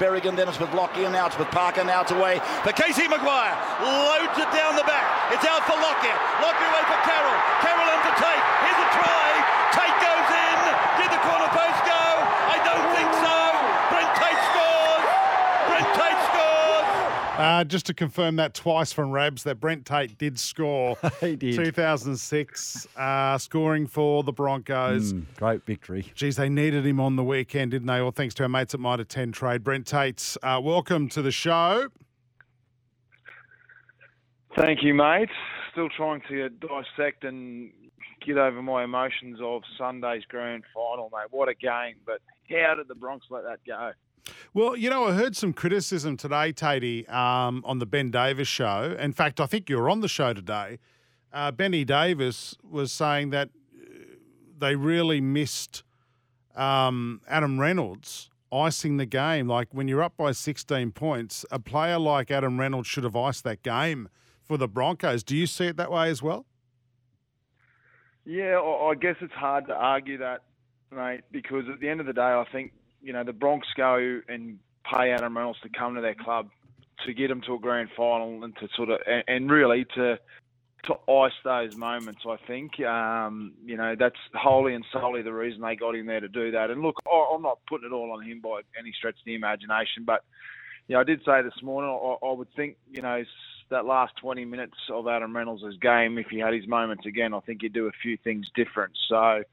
Berrigan, then it's with Lockyer, now it's with Parker, now it's away for Casey McGuire. Loads it down the back. It's out for Lockyer. Lockyer away for Carroll. Carroll into Tate. Here's a try. Tate goes in. Did the corner post go? I don't think so. Brent Tate scores. Brent Tate scores. Uh, just to confirm that twice from Rabs that Brent Tate did score. He did. 2006, uh, scoring for the Broncos. Mm, great victory. Geez, they needed him on the weekend, didn't they? All thanks to our mates at Mitre 10 Trade. Brent Tate, uh, welcome to the show. Thank you, mate. Still trying to dissect and get over my emotions of Sunday's grand final, mate. What a game, but how did the Bronx let that go? Well, you know, I heard some criticism today, Tatey, um, on the Ben Davis show. In fact, I think you were on the show today. Uh, Benny Davis was saying that uh, they really missed um, Adam Reynolds icing the game. Like when you're up by 16 points, a player like Adam Reynolds should have iced that game for the Broncos. Do you see it that way as well? Yeah, I I guess it's hard to argue that, mate, because at the end of the day, I think, you know, the Bronx go and pay Adam Reynolds to come to their club to get him to a grand final and to sort of, and, and really to, to ice those moments, I think. Um, you know, that's wholly and solely the reason they got him there to do that. And look, I'm not putting it all on him by any stretch of the imagination, but, you know, I did say this morning, I, I would think, you know, that last 20 minutes of Adam Reynolds' game, if he had his moments again, I think he'd do a few things different. So,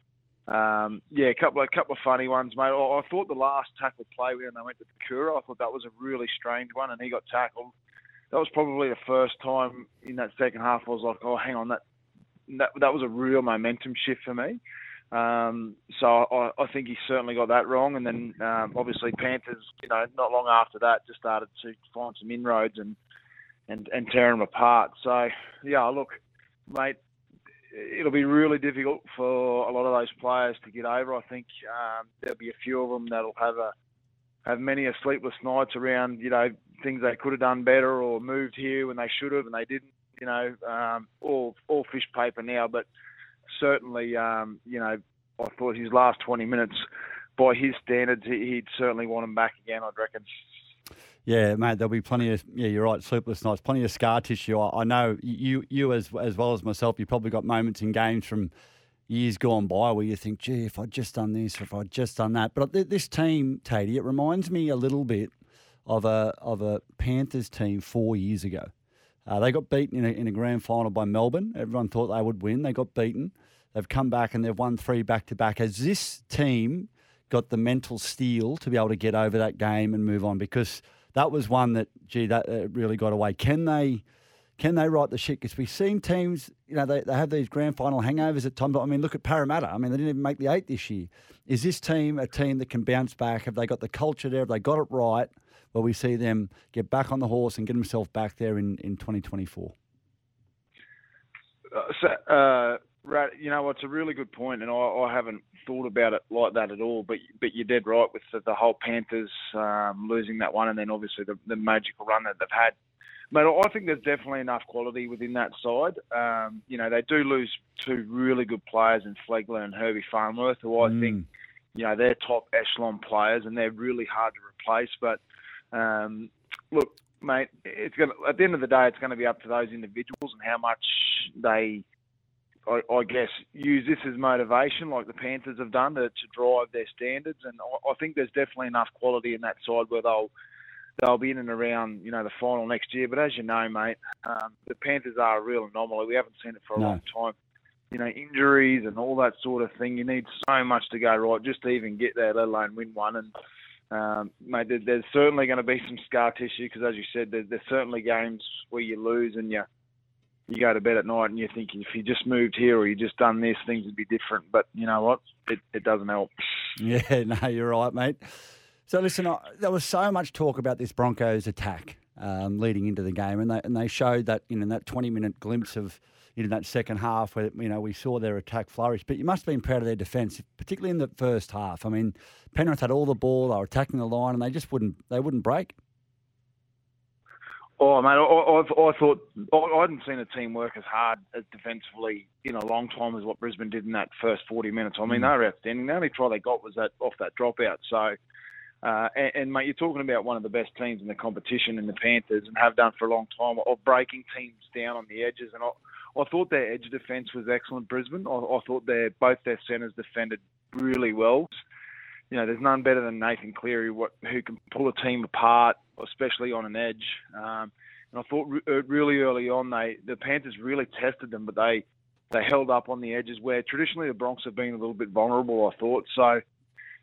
um, yeah, a couple of couple of funny ones, mate. I, I thought the last tackle play when they went to Pecura, I thought that was a really strange one, and he got tackled. That was probably the first time in that second half I was like, oh, hang on, that that, that was a real momentum shift for me. Um, so I, I think he certainly got that wrong, and then um, obviously Panthers, you know, not long after that, just started to find some inroads and and and tear them apart. So yeah, look, mate, it'll be really difficult for a lot of those players to get over. I think um, there'll be a few of them that'll have a have many a sleepless nights around you know things they could have done better or moved here when they should have and they didn't. You know, um, all all fish paper now, but certainly, um, you know, I thought his last 20 minutes, by his standards, he- he'd certainly want him back again. I'd reckon. Yeah, mate, there'll be plenty of yeah, you're right, sleepless nights, plenty of scar tissue. I, I know you you as as well as myself, you probably got moments in games from years gone by where you think, gee, if I'd just done this, if I'd just done that. But th- this team, Tatey, it reminds me a little bit of a of a Panthers team four years ago. Uh, they got beaten in a, in a grand final by Melbourne. Everyone thought they would win. They got beaten. They've come back and they've won three back to back. Has this team got the mental steel to be able to get over that game and move on? Because that was one that, gee, that uh, really got away. Can they? Can they right the ship? Because we've seen teams, you know, they, they have these grand final hangovers at times. I mean, look at Parramatta. I mean, they didn't even make the eight this year. Is this team a team that can bounce back? Have they got the culture there? Have they got it right? Where we see them get back on the horse and get themselves back there in, in 2024? Uh, so, uh, right, you know, it's a really good point, and I, I haven't thought about it like that at all. But but you're dead right with the, the whole Panthers um, losing that one, and then obviously the, the magical run that they've had. Mate, I think there's definitely enough quality within that side. Um, you know, they do lose two really good players in Flegler and Herbie Farnworth, who I think, you know, they're top echelon players and they're really hard to replace. But um, look, mate, it's going to, at the end of the day, it's going to be up to those individuals and how much they, I, I guess, use this as motivation, like the Panthers have done, to, to drive their standards. And I, I think there's definitely enough quality in that side where they'll they'll be in and around, you know, the final next year. But as you know, mate, um, the Panthers are a real anomaly. We haven't seen it for a No. long time. You know, injuries and all that sort of thing. You need so much to go right just to even get there, let alone win one. And um, mate, there, there's certainly going to be some scar tissue because, as you said, there, there's certainly games where you lose and you you go to bed at night and you're thinking if you just moved here or you just done this, things would be different. But you know what? It, it doesn't help. Yeah, no, you're right, mate. So listen, I, there was so much talk about this Broncos attack um, leading into the game, and they and they showed that you know that 20 minute glimpse of you know that second half where you know we saw their attack flourish. But you must have been proud of their defence, particularly in the first half. I mean, Penrith had all the ball, they were attacking the line, and they just wouldn't they wouldn't break. Oh, mate, I, I, I thought I, I hadn't seen a team work as hard as defensively in a long time as what Brisbane did in that first 40 minutes. I mean, they were outstanding. The only try they got was that off that dropout. So, Uh, and, and mate, you're talking about one of the best teams in the competition in the Panthers, and have done for a long time of breaking teams down on the edges. And I, I thought their edge defence was excellent, Brisbane. I, I thought their both their centres defended really well. You know, there's none better than Nathan Cleary, what, who can pull a team apart, especially on an edge. Um, and I thought re- uh, really early on, they the Panthers really tested them, but they they held up on the edges where traditionally the Bronx have been a little bit vulnerable. I thought so.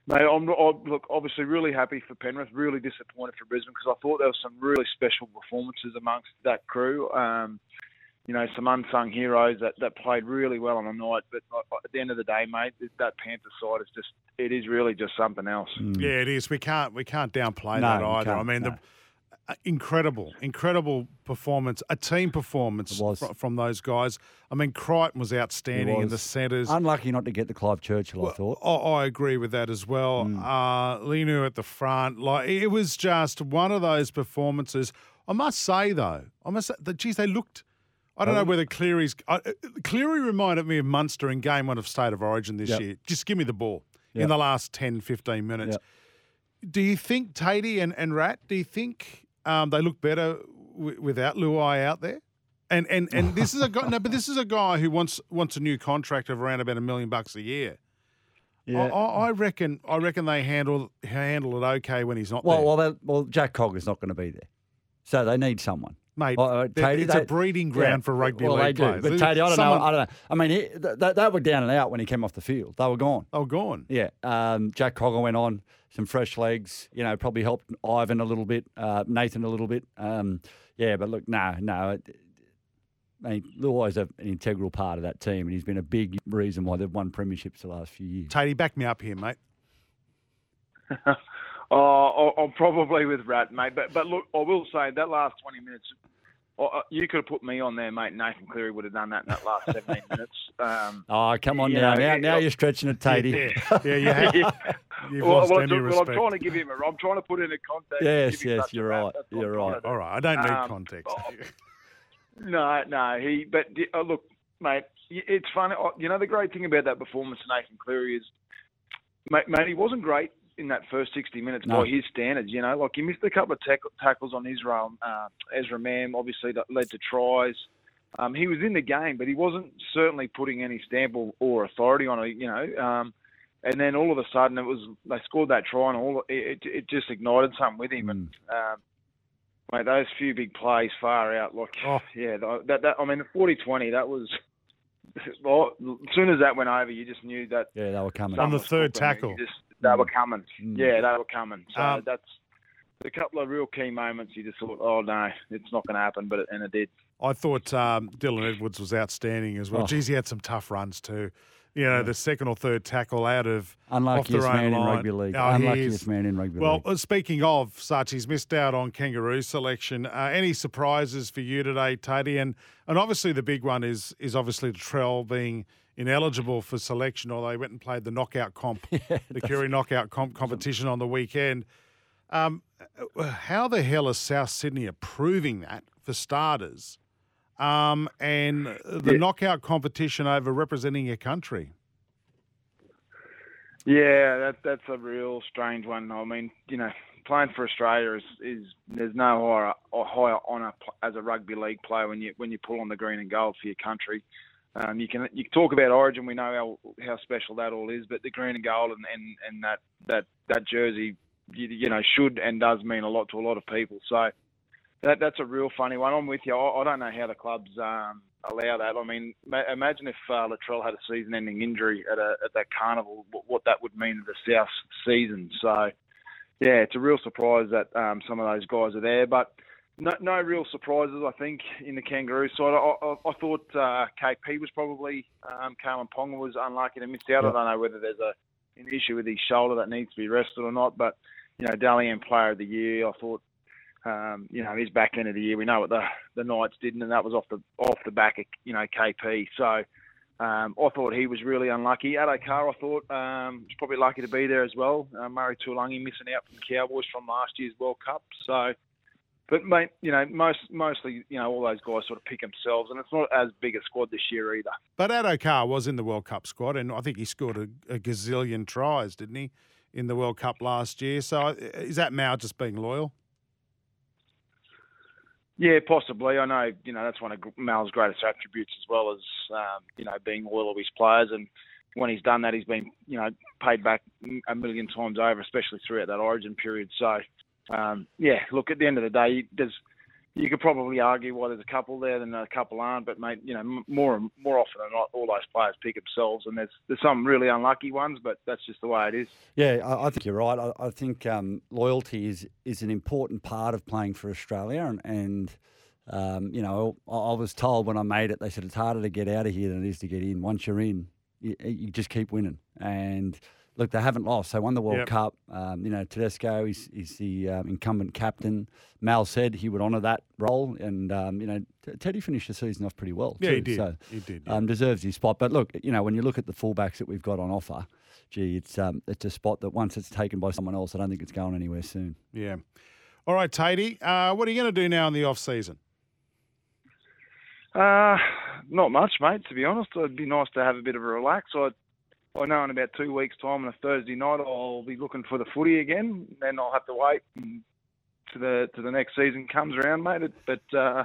Mate, I'm, I'm look obviously really happy for Penrith. Really disappointed for Brisbane because I thought there were some really special performances amongst that crew. Um, you know, some unsung heroes that, that played really well on the night. But at the end of the day, mate, that Panther side is just it is really just something else. Mm. Yeah, it is. We can't we can't downplay No, that either. I mean, no. the uh, incredible, incredible performance, a team performance was. fr- from those guys. I mean, Crichton was outstanding in the centres. Unlucky not to get the Clive Churchill, I thought. I, I agree with that as well. Uh, Linu at the front, like it was just one of those performances. I must say though, I must say that geez, they looked. I don't know whether Cleary's uh, uh, Cleary reminded me of Munster in game one of State of Origin this Yep. year. Just give me the ball in the last 10, 15 minutes. Yep. Do you think Tatey and, and Rat? Do you think um, they look better w- without Luai out there? And and and this is a guy. No, but this is a guy who wants wants a new contract of around about a million bucks a year. Yeah. I, I reckon. I reckon they handle handle it okay when he's not well, there, well, well, Jack Cogger's not going to be there, so they need someone. Mate. well, uh, th- Tatey, it's they- a breeding ground Yeah, for rugby well, league they do. players. But There's Tatey, I don't someone- know. I don't know. I mean, he, th- th- they were down and out when he came off the field. They were gone. Oh, gone. Yeah. Um, Jack Cogger went on some fresh legs. You know, probably helped Ivan a little bit, uh, Nathan a little bit. Um, yeah, but look, no, no. it- I mean, Luai's an integral part of that team, and he's been a big reason why they've won premierships the last few years. Tatey, back me up here, mate. Oh, I- I'm probably with Rat, mate. But but look, I will say that last 20 minutes, uh, uh, you could have put me on there, mate. Nathan Cleary would have done that in that last 17 minutes. Um, Oh, come on now. know, now, it- now you're stretching it, Tatey. Yeah, yeah, you have. You've well, lost well, any I'm, well, I'm trying to give him a. I'm trying to put in a context. Yes, yes, you're right. You're right. All right, I don't need Um, context. oh, No, no, he. But uh, look, mate, it's funny. uh, You know, the great thing about that performance, Nathan Cleary, is, mate, mate, he wasn't great in that first 60 minutes No. by his standards. You know, like he missed a couple of tack- tackles on Israel, uh, Ezra Mam, obviously that led to tries. Um, he was in the game, but he wasn't certainly putting any stamp or, or authority on it. You know. Um, and then all of a sudden, it was they scored that try, and all it, it, it just ignited something with him. And um, mate, those few big plays far out, like Oh. yeah, that that I mean the 40-20, that was. Well, as soon as that went over, you just knew that Yeah, they were coming. On the something third tackle. Just, they were coming. Mm. Yeah, they were coming. So Um, that's a couple of real key moments. You just thought, oh no, it's not going to happen, but it, and it did. I thought um, Dylan Edwards was outstanding as well. Oh. Geez, he had some tough runs too. You know, the second or third tackle out of off Unluckiest their own man in rugby league. Oh, he Unluckiest man in rugby Well, league. uh, speaking of such, he's missed out on kangaroo selection. Uh, any surprises for you today, Taddy? And and obviously the big one is is obviously Trell being ineligible for selection, or they went and played the knockout comp, the Koori knockout comp competition on the weekend. Um, uh, how the hell is South Sydney approving that for starters? Um, and the Yeah. knockout competition over representing your country. Yeah, that that's a real strange one. I mean, you know, playing for Australia is, is there's no higher higher honour as a rugby league player when you when you pull on the green and gold for your country. Um, you can you talk about Origin. We know how how special that all is, but the green and gold and and, and that that that jersey, you, you know, should and does mean a lot to a lot of people. So that that's a real funny one. I'm with you. I, I don't know how the clubs um, allow that. I mean, ma- imagine if uh, Latrell had a season-ending injury at a at that carnival. What, what that would mean to the South season. So, yeah, it's a real surprise that um, some of those guys are there, but. No, no real surprises, I think, in the Kangaroo side. I, I, I thought uh, KP was probably, um, Ponga was unlucky to miss out. I don't know whether there's a an issue with his shoulder that needs to be rested or not, but, you know, Dally M Player of the Year, I thought um, you know, his back end of the year. We know what the the Knights didn't, and that was off the off the back of you know KP. So um, I thought he was really unlucky. Addo Carr, I thought um, was probably lucky to be there as well. Uh, Murray Taulagi missing out from the Cowboys from last year's World Cup. So, but mate, you know, most mostly you know all those guys sort of pick themselves, and it's not as big a squad this year either. But Addo Carr was in the World Cup squad, and I think he scored a, a gazillion tries, didn't he, in the World Cup last year. So uh, is that Mal just being loyal? Yeah, possibly. I know, you know, that's one of Mal's greatest attributes as well as, um, you know, being loyal to his players. And when he's done that, he's been, you know, paid back a million times over, especially throughout that origin period. So, um, yeah, look, at the end of the day, there's you could probably argue why there's a couple there than a couple aren't, but mate, you know, more more often than not, all those players pick themselves, and there's there's some really unlucky ones, but that's just the way it is. Yeah, I, I think you're right. I, I think um, loyalty is is an important part of playing for Australia, and, and um, you know, I, I, was told when I made it, they said it's harder to get out of here than it is to get in. Once you're in, you, you just keep winning, and look, they haven't lost. They won the World yep. Cup. Um, you know, Tedesco is, is the um, incumbent captain. Mal said he would honour that role, and um, you know, Teddy finished the season off pretty well. Yeah, too, he did. So, he did. Yeah. Um, deserves his spot. But look, you know, when you look at the fullbacks that we've got on offer, gee, it's um, it's a spot that once it's taken by someone else, I don't think it's going anywhere soon. Yeah. All right, Tatey, uh, what are you going to do now in the off season? Uh, not much, mate. To be honest, it'd be nice to have a bit of a relax. I I know in about two weeks' time on a Thursday night I'll be looking for the footy again. Then I'll have to wait to the to the next season comes around, mate. But uh,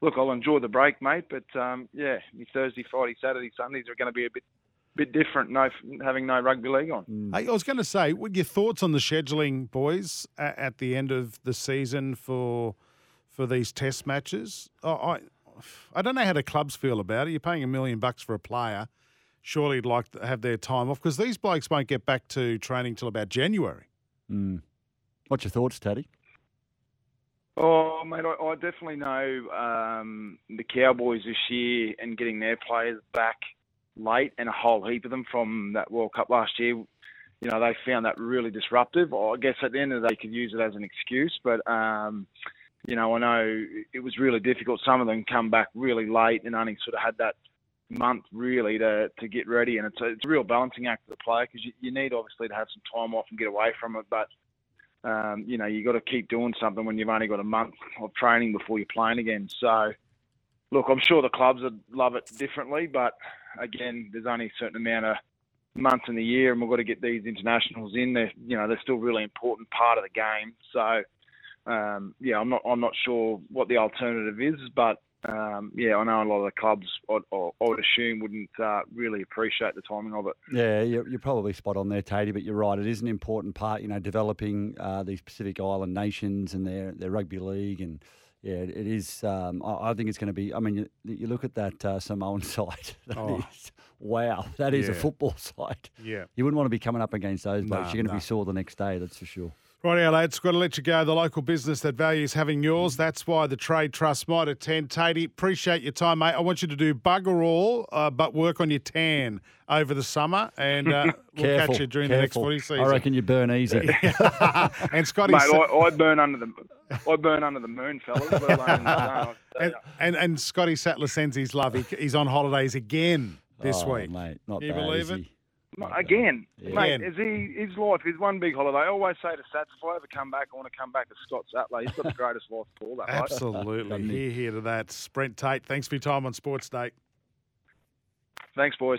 look, I'll enjoy the break, mate. But um, yeah, Thursday, Friday, Saturday, Sundays are going to be a bit bit different. No, having no rugby league on. Mm. I was going to say, what your thoughts on the scheduling, boys, at, at the end of the season for for these Test matches? Oh, I I don't know how the clubs feel about it. You're paying a million bucks for a player surely you'd like to have their time off because these blokes won't get back to training till about January. Mm. What's your thoughts, Taddy? Oh, mate, I, I definitely know um, the Cowboys this year and getting their players back late and a whole heap of them from that World Cup last year. You know, they found that really disruptive. I guess at the end of the day, they could use it as an excuse, but um, you know, I know it was really difficult. Some of them come back really late and only sort of had that month really to to get ready, and it's a, it's a real balancing act for the player because you, you need obviously to have some time off and get away from it, but um, you know you've got to keep doing something when you've only got a month of training before you're playing again. So, look, I'm sure the clubs would love it differently, but again, there's only a certain amount of months in the year, and we've got to get these internationals in. They're you know they're still really important part of the game. So. Um, yeah, I'm not. I'm not sure what the alternative is, but um, yeah, I know a lot of the clubs, I, I would assume, wouldn't uh, really appreciate the timing of it. Yeah, you're, you're, probably spot on there, Tatey, but you're right. It is an important part, you know, developing uh, these Pacific Island nations and their, their rugby league. And yeah, it is. Um, I, I, think it's going to be. I mean, you, you look at that uh, Samoan side. That oh. is, wow, that is yeah. a football side. Yeah. You wouldn't want to be coming up against those blokes. Nah, you're going to nah. be sore the next day, that's for sure. Right, lads, got to let you go. The local business that values having yours. That's why the Trade Trust Mitre 10. Tatey, appreciate your time, mate. I want you to do bugger all, uh, but work on your tan over the summer, and uh, we'll careful, catch you during careful. the next footy season. I reckon you burn easy. and Scotty, mate, I, I, burn under the I burn under the moon, fellas. and, and, and Scotty Sattler sends his love. He, he's on holidays again this oh, week. mate. Not Can you bad, believe it? Again, yeah. mate, is he his life is one big holiday. I always say to Sats, if I ever come back, I want to come back to Scott Sattler. He's got the greatest life of all that. Absolutely, right? here, here to that. Brent Tate, thanks for your time on Sportsday. Thanks, boys.